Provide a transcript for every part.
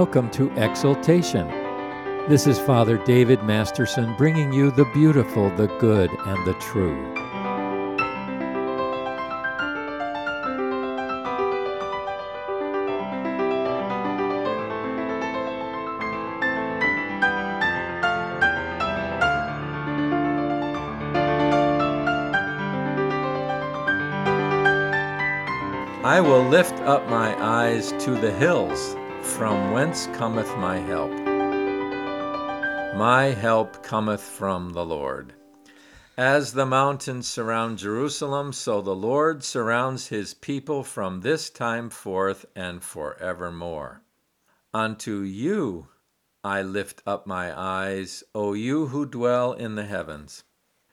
Welcome to Exaltation. This is Father David Masterson bringing you the beautiful, the good, and the true. I will lift up my eyes to the hills, from whence cometh my help. My help cometh from the Lord. As the mountains surround Jerusalem, so the Lord surrounds his people from this time forth and forevermore. Unto you I lift up my eyes, O you who dwell in the heavens.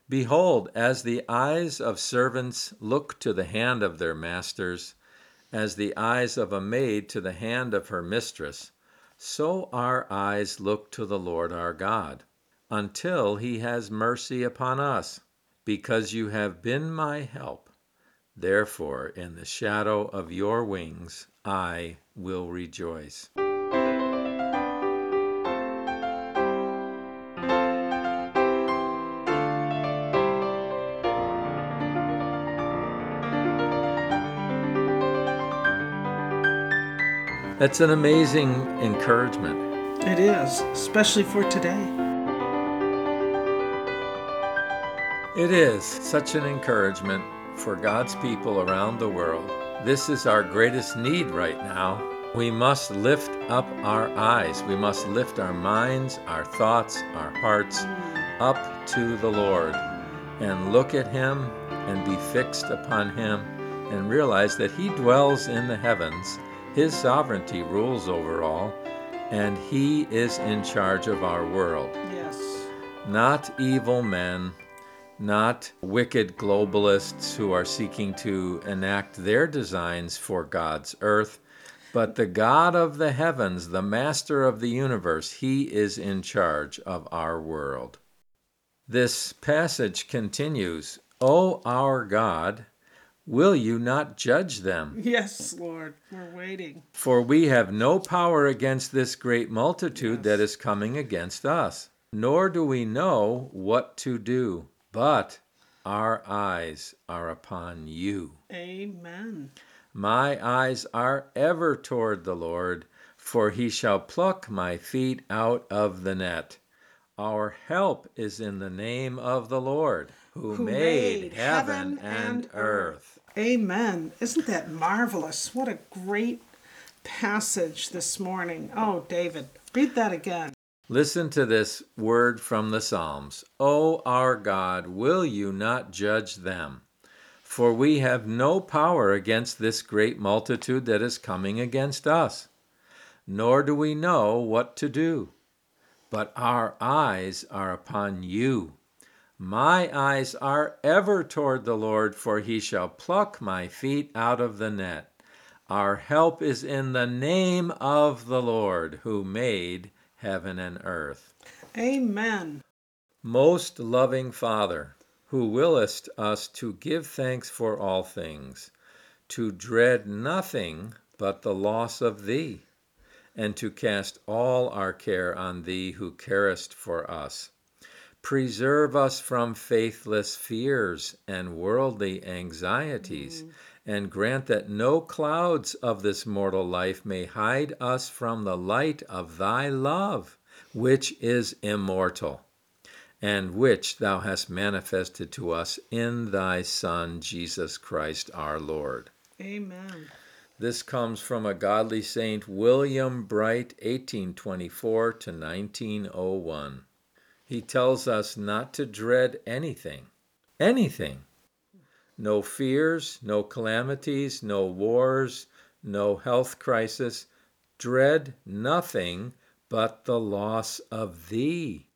Behold, as the eyes of servants look to the hand of their masters, as the eyes of a maid to the hand of her mistress, so our eyes look to the Lord our God, until he has mercy upon us, because you have been my help. Therefore, in the shadow of your wings, I will rejoice. That's an amazing encouragement. It is, especially for today. It is such an encouragement for God's people around the world. This is our greatest need right now. We must lift up our eyes. We must lift our minds, our thoughts, our hearts up to the Lord and look at Him and be fixed upon Him and realize that He dwells in the heavens his sovereignty rules over all, and He is in charge of our world. Yes. Not evil men, not wicked globalists who are seeking to enact their designs for God's earth, but the God of the heavens, the master of the universe, He is in charge of our world. This passage continues O our God, Will you not judge them? Yes, Lord, we're waiting. For we have no power against this great multitude Yes. that is coming against us, nor do we know what to do, but our eyes are upon you. Amen. My eyes are ever toward the Lord, for he shall pluck my feet out of the net. Our help is in the name of the Lord, who, Who made, heaven and earth. Amen. Isn't that marvelous? What a great passage this morning. Oh, David, read that again. Listen to this word from the Psalms. O our God, will you not judge them? For we have no power against this great multitude that is coming against us, nor do we know what to do. But our eyes are upon you. My eyes are ever toward the Lord, for he shall pluck my feet out of the net. Our help is in the name of the Lord, who made heaven and earth. Amen. Most loving Father, who willest us to give thanks for all things, to dread nothing but the loss of Thee, and to cast all our care on Thee who carest for us. Preserve us from faithless fears and worldly anxieties, mm. and grant that no clouds of this mortal life may hide us from the light of Thy love, which is immortal, and which Thou hast manifested to us in Thy Son, Jesus Christ our Lord. Amen. This comes from a godly saint, William Bright, 1824 to 1901. He tells us not to dread anything. Anything. No fears, no calamities, no wars, no health crisis. Dread nothing but the loss of thee.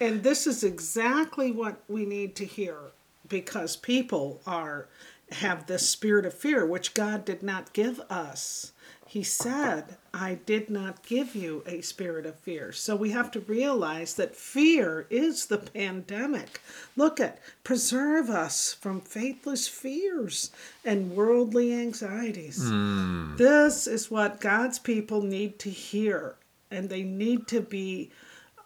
And this is exactly what we need to hear because people are have this spirit of fear which God did not give us. He said, I did not give you a spirit of fear. So we have to realize that fear is the pandemic. Look at, preserve us from faithless fears and worldly anxieties. This is what God's people need to hear. and they need to be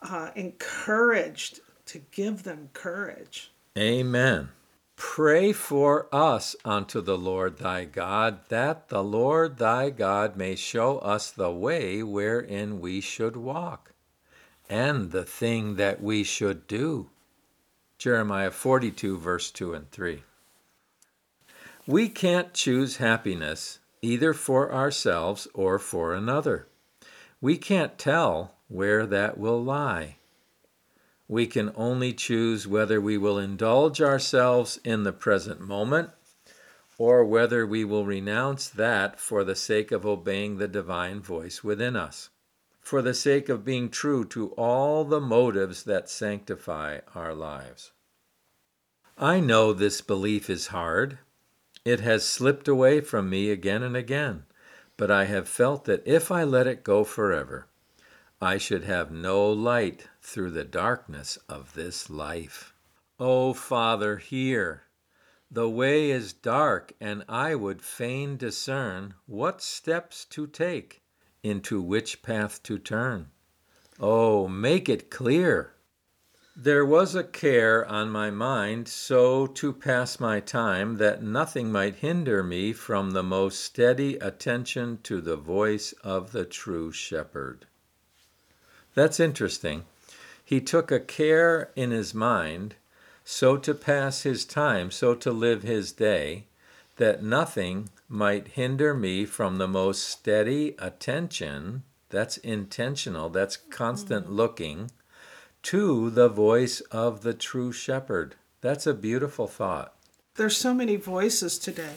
uh, encouraged to give them courage. Amen. Pray for us unto the Lord thy God, that the Lord thy God may show us the way wherein we should walk, and the thing that we should do. Jeremiah 42, verse 2 and 3. We can't choose happiness either for ourselves or for another. We can't tell where that will lie. We can only choose whether we will indulge ourselves in the present moment or whether we will renounce that for the sake of obeying the divine voice within us, for the sake of being true to all the motives that sanctify our lives. I know this belief is hard. It has slipped away from me again and again, but I have felt that if I let it go forever, I should have no light through the darkness of this life. O Father, hear! The way is dark, and I would fain discern what steps to take, into which path to turn. Oh, make it clear! There was a care on my mind so to pass my time that nothing might hinder me from the most steady attention to the voice of the true shepherd. That's interesting. He took a care in his mind so to pass his time, so to live his day, that nothing might hinder me from the most steady attention. That's intentional, that's constant mm-hmm. looking to the voice of the true shepherd. That's a beautiful thought. There's so many voices today.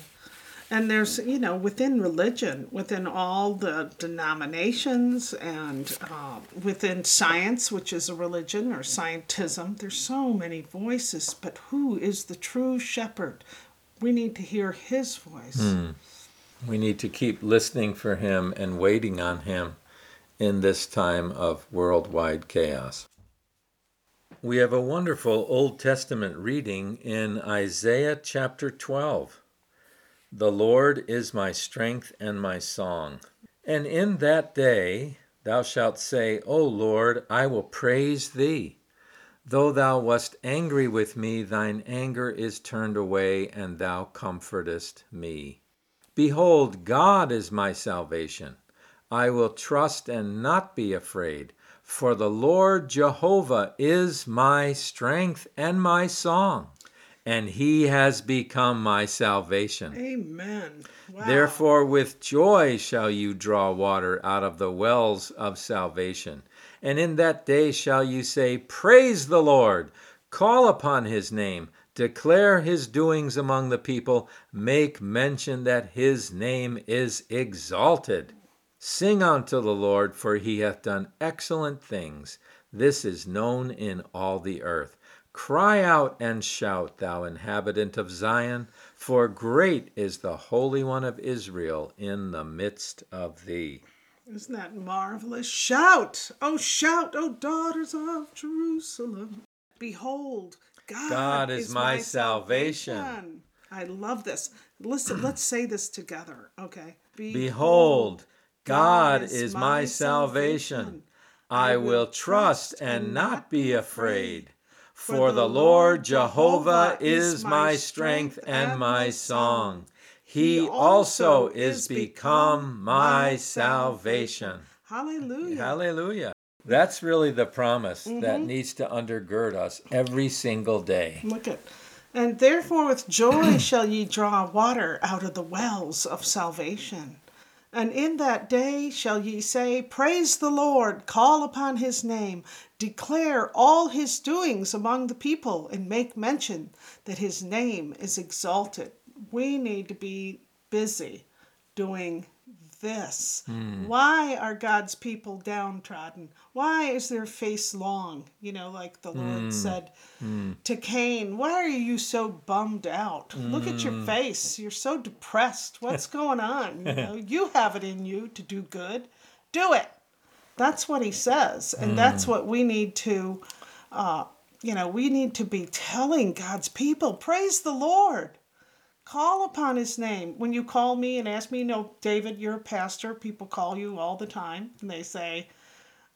And there's, you know, within religion, within all the denominations and uh, within science, which is a religion or scientism, there's so many voices. But who is the true shepherd? We need to hear his voice. We need to keep listening for him and waiting on him in this time of worldwide chaos. We have a wonderful Old Testament reading in Isaiah chapter 12. The Lord is my strength and my song. And in that day thou shalt say, O Lord, I will praise thee. Though thou wast angry with me, thine anger is turned away, and thou comfortest me. Behold, God is my salvation. I will trust and not be afraid. For the Lord Jehovah is my strength and my song, and he has become my salvation. Amen. Wow. Therefore, with joy shall you draw water out of the wells of salvation. And in that day shall you say, Praise the Lord, call upon his name, declare his doings among the people, make mention that his name is exalted. Sing unto the Lord, for he hath done excellent things. This is known in all the earth. Cry out and shout, thou inhabitant of Zion, for great is the Holy One of Israel in the midst of thee. Isn't that marvelous? Shout! Oh, shout, oh, daughters of Jerusalem. Behold, God, God is my salvation. salvation. I love this. Listen, let's say this together, okay? Behold, God is my salvation. I will trust and not be afraid. For the Lord Jehovah is my strength and my song. He also is become my salvation. Hallelujah. Hallelujah. That's really the promise that mm-hmm. needs to undergird us every single day. Look at. And therefore with joy shall ye draw water out of the wells of salvation. And in that day shall ye say, Praise the Lord, call upon his name, declare all his doings among the people, and make mention that his name is exalted. We need to be busy doing this. Hmm. Why are God's people downtrodden? Why is their face long? You know, like the Lord hmm. said hmm. to Cain, Why are you so bummed out? Look at your face. You're so depressed. What's going on? You know, you have it in you to do good. Do it. That's what he says. And that's what we need to, uh, you know, we need to be telling God's people, praise the Lord. Call upon his name. When you call me and ask me, you know, David, you're a pastor. People call you all the time and they say,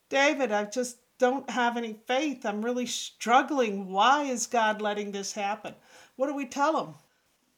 David, I just don't have any faith. I'm really struggling. Why is God letting this happen? What do we tell them?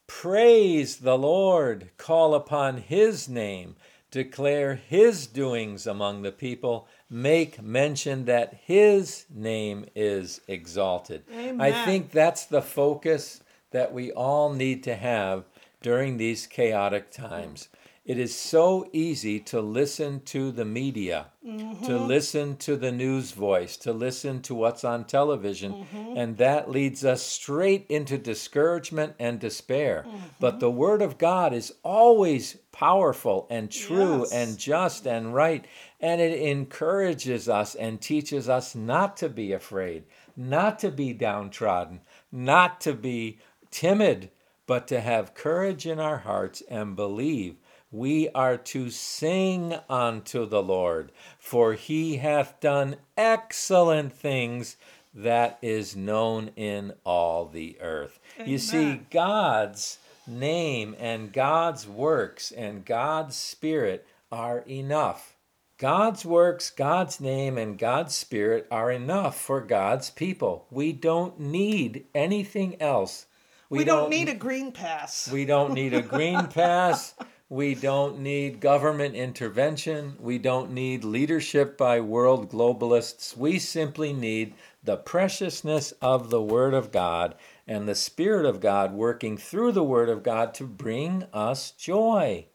Praise the Lord, call upon his name, declare his doings among the people, make mention that his name is exalted. Amen. I think that's the focus that we all need to have during these chaotic times. It is so easy to listen to the media, to mm-hmm. listen to the news voice, to listen to what's on television, mm-hmm. and that leads us straight into discouragement and despair. Mm-hmm. But the Word of God is always powerful and true Yes. and just and right, and it encourages us and teaches us not to be afraid, not to be downtrodden, not to be timid, but to have courage in our hearts and believe we are to sing unto the Lord, for he hath done excellent things that is known in all the earth. You see, God's name and God's works and God's spirit are enough. God's works, God's name, and God's spirit are enough for God's people. We don't need anything else. We, don't, need a green pass. We don't need a green pass. We don't need government intervention. We don't need leadership by world globalists. We simply need the preciousness of the Word of God and the Spirit of God working through the Word of God to bring us joy.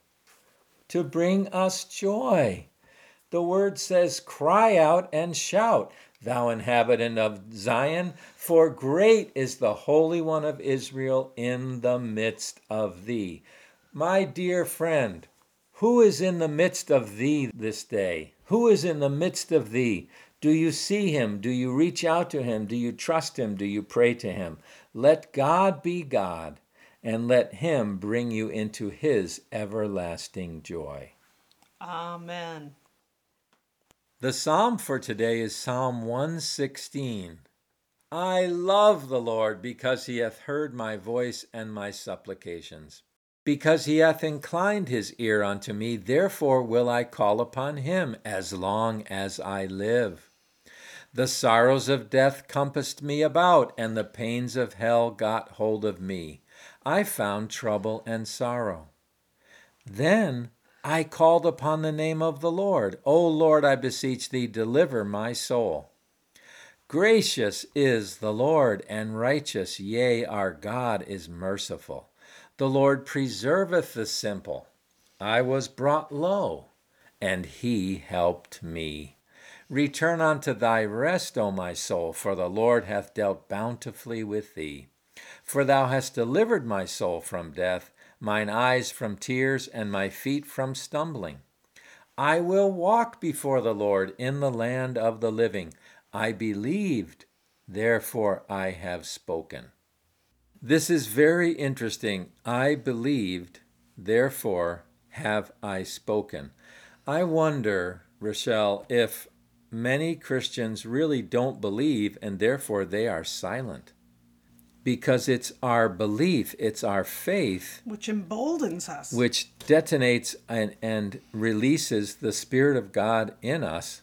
To bring us joy. The Word says, Cry out and shout, thou inhabitant of Zion, for great is the Holy One of Israel in the midst of thee. My dear friend, who is in the midst of thee this day? Who is in the midst of thee? Do you see him? Do you reach out to him? Do you trust him? Do you pray to him? Let God be God, and let him bring you into his everlasting joy. Amen. The psalm for today is Psalm 116. I love the Lord because he hath heard my voice and my supplications. Because he hath inclined his ear unto me, therefore will I call upon him as long as I live. The sorrows of death compassed me about, and the pains of hell got hold of me. I found trouble and sorrow. Then I called upon the name of the Lord. O Lord, I beseech thee, deliver my soul. Gracious is the Lord, and righteous, yea, our God is merciful. The Lord preserveth the simple. I was brought low, and he helped me. Return unto thy rest, O my soul, for the Lord hath dealt bountifully with thee. For thou hast delivered my soul from death, mine eyes from tears, and my feet from stumbling. I will walk before the Lord in the land of the living. I believed, therefore I have spoken. This is very interesting. I believed, therefore have I spoken. I wonder, Rochelle, if many Christians really don't believe and therefore they are silent. Because it's our belief, it's our faith Which emboldens us. which detonates and, and releases the Spirit of God in us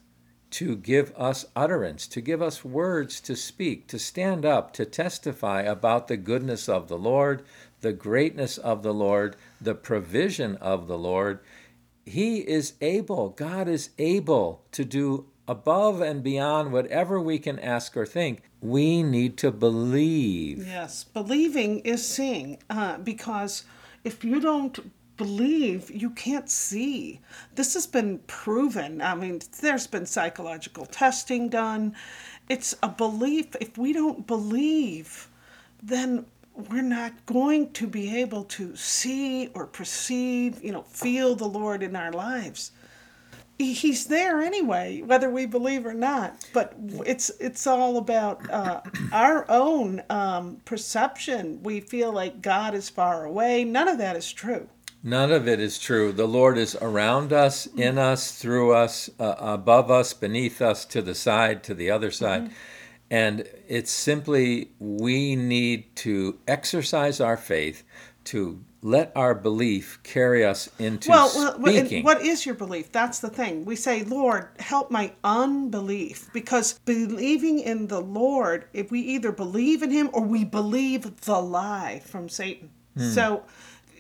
to give us utterance, to give us words to speak, to stand up, to testify about the goodness of the Lord, the greatness of the Lord, the provision of the Lord. He is able, God is able to do above and beyond whatever we can ask or think. We need to believe. Yes, believing is seeing uh, because if you don't believe, you can't see. This has been proven. I mean, there's been psychological testing done. It's a belief. If we don't believe, then we're not going to be able to see or perceive, you know, feel the Lord in our lives he's there anyway, whether we believe or not. But it's it's all about uh, our own um, perception. We feel like God is far away. None of that is true. None of it is true. The Lord is around us, in us, through us, uh, above us, beneath us, to the side, to the other side. And it's simply we need to exercise our faith, to let our belief carry us into Well, well, well, speaking. what is your belief? That's the thing. We say, Lord, help my unbelief. Because believing in the Lord, if we either believe in Him or we believe the lie from Satan. Hmm. So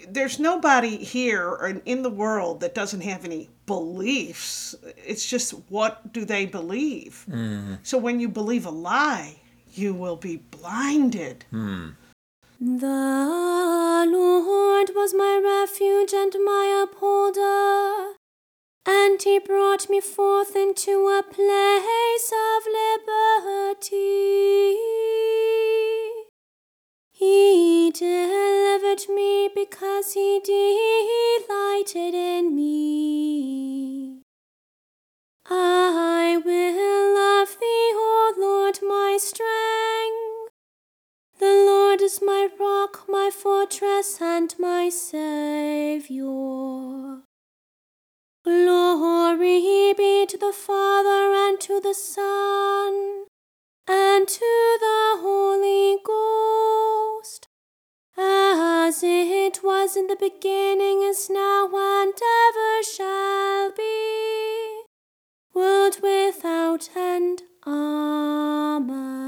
there's nobody here or in- in the world that doesn't have any beliefs. It's just what do they believe? Hmm. So when you believe a lie, you will be blinded. Hmm. The Lord was my refuge and my upholder, and he brought me forth into a place of liberty. He delivered me because he delighted in me. I will love thee, O Lord, my strength. The Lord is my rock, my fortress, and my Saviour. Glory be to the Father, and to the Son, and to the Holy Ghost, as it was in the beginning, is now, and ever shall be, world without end. Amen.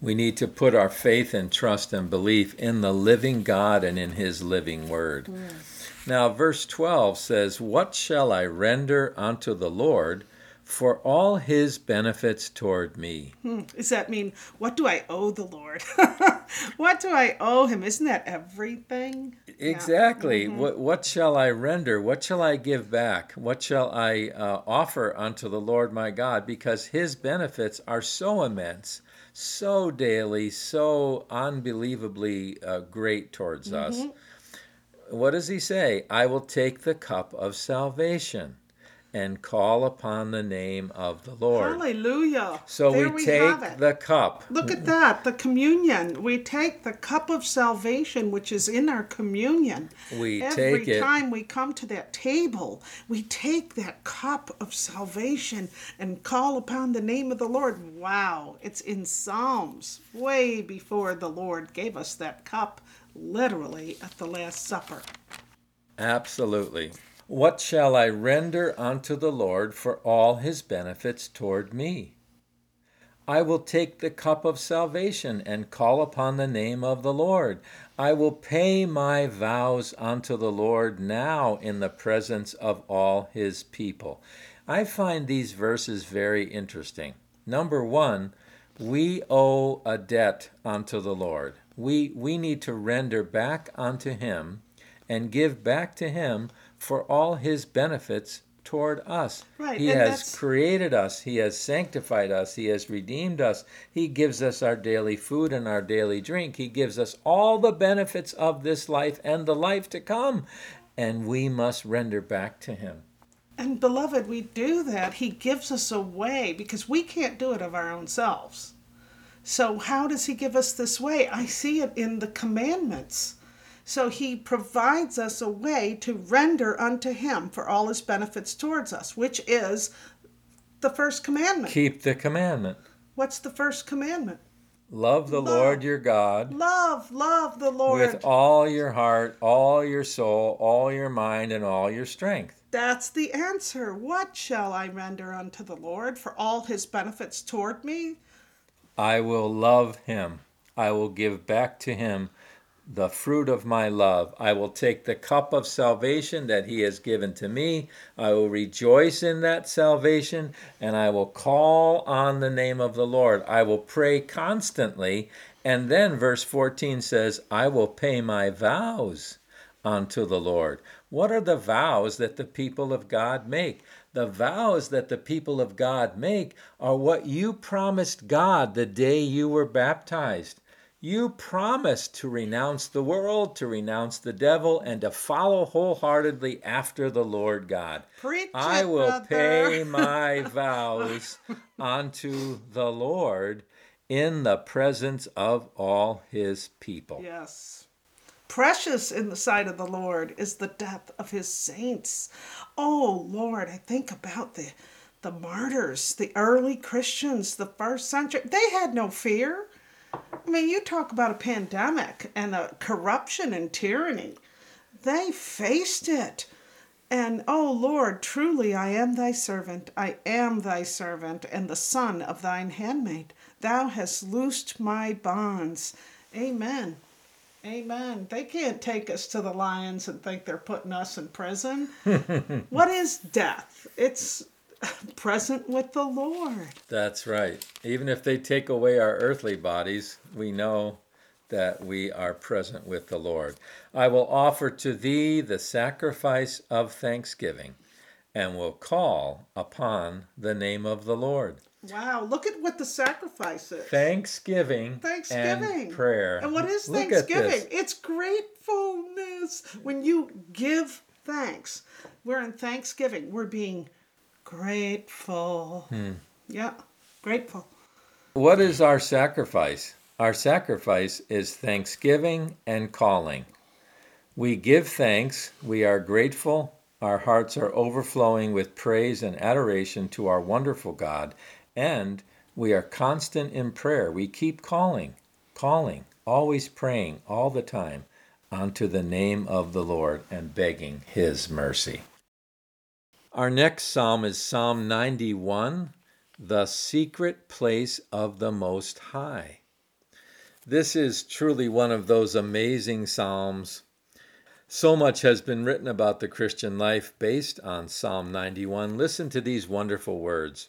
We need to put our faith and trust and belief in the living God and in his living word. Mm. Now, verse 12 says, What shall I render unto the Lord for all his benefits toward me? Hmm. Does that mean what do I owe the Lord? what do I owe him? Isn't that everything? Exactly. Mm-hmm. What, what shall I render? What shall I give back? What shall I uh, offer unto the Lord my God? Because his benefits are so immense, so daily, so unbelievably uh, great towards us. What does he say? I will take the cup of salvation and call upon the name of the Lord. Hallelujah. So There we take it. the cup. Look at that, the communion. We take the cup of salvation, which is in our communion. We Every take it- time we come to that table, we take that cup of salvation and call upon the name of the Lord. Wow, it's in Psalms, way before the Lord gave us that cup, literally at the Last Supper. Absolutely. What shall I render unto the Lord for all his benefits toward me? I will take the cup of salvation and call upon the name of the Lord. I will pay my vows unto the Lord now in the presence of all his people. I find these verses very interesting. Number one, we owe a debt unto the Lord. We, we need to render back unto him and give back to him for all his benefits toward us. Right, He and has that's- created us, he has sanctified us, he has redeemed us. He gives us our daily food and our daily drink. He gives us all the benefits of this life and the life to come, and we must render back to him. And beloved, we do that. He gives us a way because we can't do it of our own selves. So, how does He give us this way? I see it in the commandments. So, He provides us a way to render unto Him for all His benefits towards us, which is the first commandment. Keep the commandment. What's the first commandment? Love the Love. Lord your God Love, love the Lord. with all your heart, all your soul, all your mind, and all your strength. That's the answer. What shall I render unto the Lord for all His benefits toward me? I will love him. I will give back to him the fruit of my love. I will take the cup of salvation that he has given to me. I will rejoice in that salvation and I will call on the name of the Lord. I will pray constantly. And then verse 14 says, I will pay my vows unto the Lord. What are the vows that the people of God make? The vows that the people of God make are what you promised God the day you were baptized. You promised to renounce the world, to renounce the devil, and to follow wholeheartedly after the Lord God. Preach I it, will brother. pay my vows unto the Lord in the presence of all his people. Yes. Precious in the sight of the Lord is the death of his saints. Oh Lord, I think about the the martyrs, the early Christians, the first century. They had no fear. I mean, you talk about a pandemic and a corruption and tyranny. They faced it. And, oh Lord, truly I am thy servant, I am thy servant, and the son of thine handmaid. Thou hast loosed my bonds. Amen. Amen. They can't take us to the lions and think they're putting us in prison. what is death? It's present with the Lord. That's right. Even if they take away our earthly bodies, we know that we are present with the Lord. I will offer to thee the sacrifice of thanksgiving and will call upon the name of the Lord. Wow, look at what the sacrifice is. Thanksgiving, Thanksgiving. and prayer. And what is Look Thanksgiving? It's gratefulness. When you give thanks, we're in Thanksgiving. We're being grateful. Hmm. Yeah, grateful. What is our sacrifice? Our sacrifice is thanksgiving and calling. We give thanks, we are grateful, our hearts are overflowing with praise and adoration to our wonderful God, and we are constant in prayer. We keep calling, calling, always praying all the time unto the name of the Lord and begging his mercy. Our next psalm is Psalm 91, the secret place of the Most High. This is truly one of those amazing psalms. So much has been written about the Christian life based on Psalm 91. Listen to these wonderful words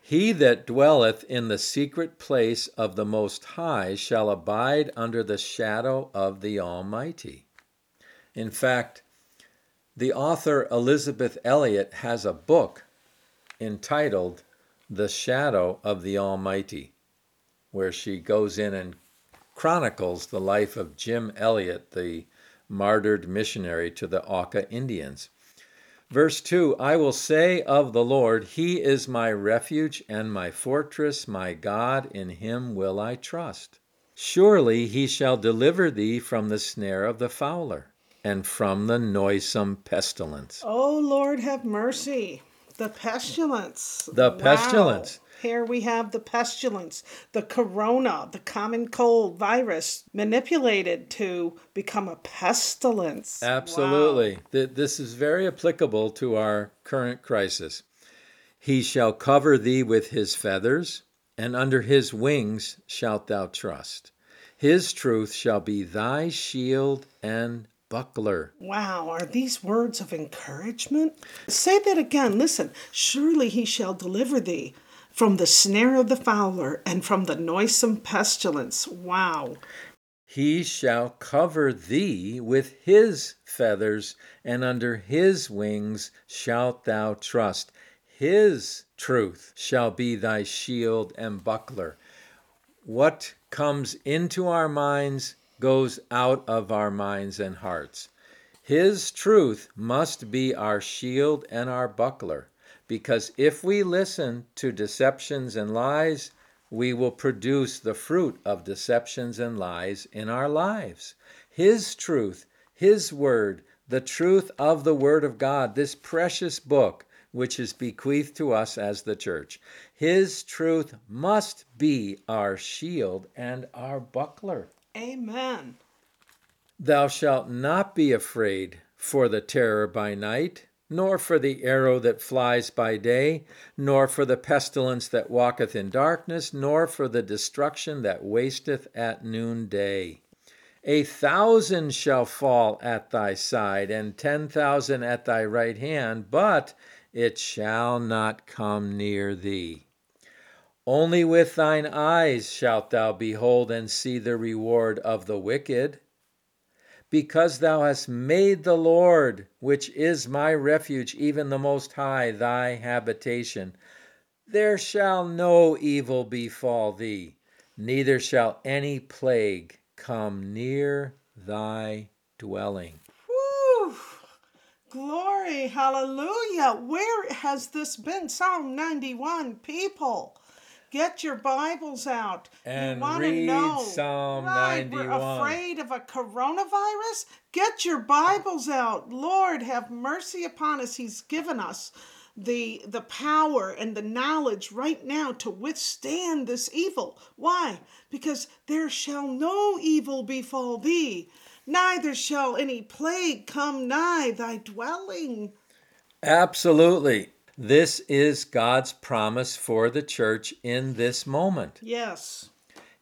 He that dwelleth in the secret place of the Most High shall abide under the shadow of the Almighty. In fact, the author Elisabeth Elliot has a book entitled The Shadow of the Almighty, where she goes in and chronicles the life of Jim Elliot, the martyred missionary to the Auca Indians. Verse 2 I will say of the Lord, He is my refuge and my fortress, my God, in Him will I trust. Surely He shall deliver thee from the snare of the fowler and from the noisome pestilence. Oh Lord, have mercy. The pestilence. The Wow. pestilence. Here we have the pestilence, the corona, the common cold virus manipulated to become a pestilence. Absolutely. Wow. This is very applicable to our current crisis. He shall cover thee with his feathers, and under his wings shalt thou trust. His truth shall be thy shield and buckler. Wow, are these words of encouragement? Say that again. Listen. Surely he shall deliver thee from the snare of the fowler and from the noisome pestilence. Wow. He shall cover thee with his feathers, and under his wings shalt thou trust. His truth shall be thy shield and buckler. What comes into our minds goes out of our minds and hearts. His truth must be our shield and our buckler, because if we listen to deceptions and lies, we will produce the fruit of deceptions and lies in our lives. His truth, His word, the truth of the Word of God, this precious book which is bequeathed to us as the church, His truth must be our shield and our buckler. Amen. Thou shalt not be afraid for the terror by night, nor for the arrow that flies by day, nor for the pestilence that walketh in darkness, nor for the destruction that wasteth at noonday. A thousand shall fall at thy side, and ten thousand at thy right hand, but it shall not come near thee. Only with thine eyes shalt thou behold and see the reward of the wicked. Because thou hast made the Lord, which is my refuge, even the Most High, thy habitation, there shall no evil befall thee, neither shall any plague come near thy dwelling. Glory, hallelujah. Where has this been? Psalm 91, people. Get your Bibles out. And you wanna read know. Psalm right, 91. We're afraid of a coronavirus? Get your Bibles out. Lord, have mercy upon us. He's given us the the power and the knowledge right now to withstand this evil. Why? Because there shall no evil befall thee, neither shall any plague come nigh thy dwelling. Absolutely. This is God's promise for the church in this moment. Yes.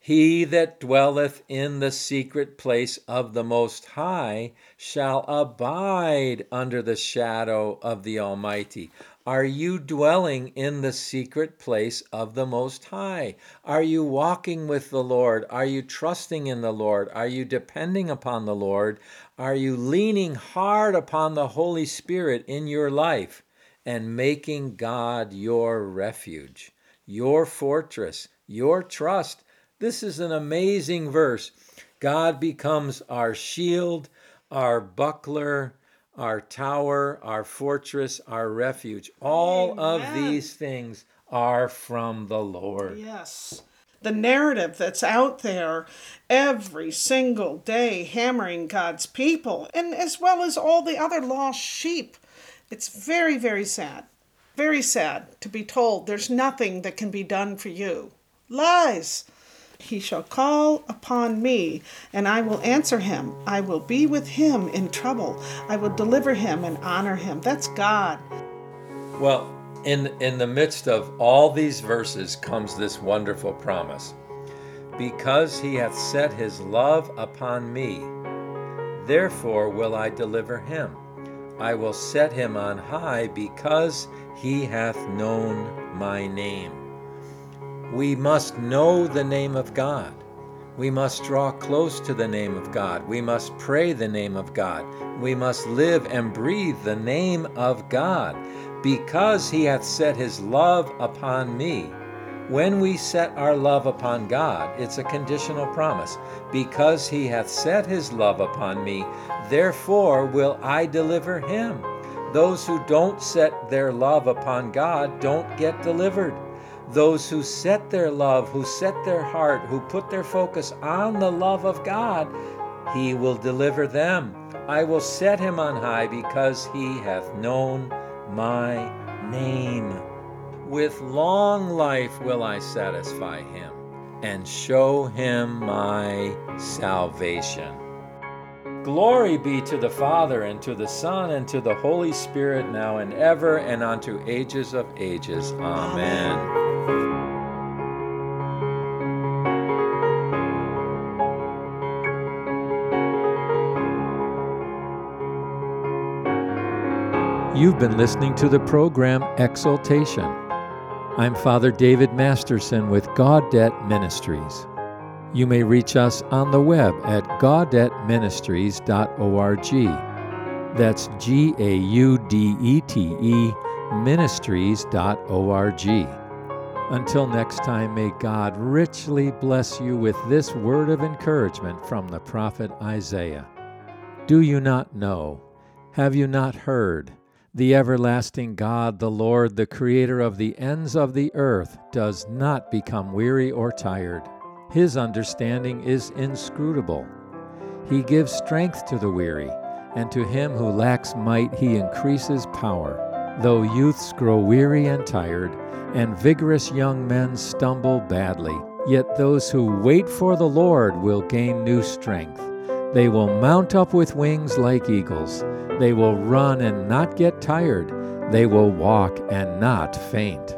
He that dwelleth in the secret place of the Most High shall abide under the shadow of the Almighty. Are you dwelling in the secret place of the Most High? Are you walking with the Lord? Are you trusting in the Lord? Are you depending upon the Lord? Are you leaning hard upon the Holy Spirit in your life and making God your refuge, your fortress, your trust? This is an amazing verse. God becomes our shield, our buckler, our tower, our fortress, our refuge. All of these things are from the Lord. Yes. The narrative that's out there every single day hammering God's people, and as well as all the other lost sheep. It's very, very sad. Very sad to be told there's nothing that can be done for you. Lies. He shall call upon me, and I will answer him. I will be with him in trouble. I will deliver him and honor him. That's God. Well, in, in the midst of all these verses comes this wonderful promise Because he hath set his love upon me, therefore will I deliver him. I will set him on high because he hath known my name. We must know the name of God. We must draw close to the name of God. We must pray the name of God. We must live and breathe the name of God because he hath set his love upon me. When we set our love upon God, it's a conditional promise. Because he hath set his love upon me, therefore will I deliver him. Those who don't set their love upon God don't get delivered. Those who set their love, who set their heart, who put their focus on the love of God, he will deliver them. I will set him on high because he hath known my name. With long life will I satisfy him and show him my salvation. Glory be to the Father, and to the Son, and to the Holy Spirit, now and ever, and unto ages of ages. Amen. You've been listening to the program Exaltation. I'm Father David Masterson with Gaudete Ministries. You may reach us on the web at gaudeteministries.org. That's G A U D E T E ministries.org. Until next time, may God richly bless you with this word of encouragement from the prophet Isaiah. Do you not know? Have you not heard? The everlasting God, the Lord, the Creator of the ends of the earth, does not become weary or tired. His understanding is inscrutable. He gives strength to the weary, and to him who lacks might he increases power. Though youths grow weary and tired, and vigorous young men stumble badly, yet those who wait for the Lord will gain new strength. They will mount up with wings like eagles. They will run and not get tired. They will walk and not faint.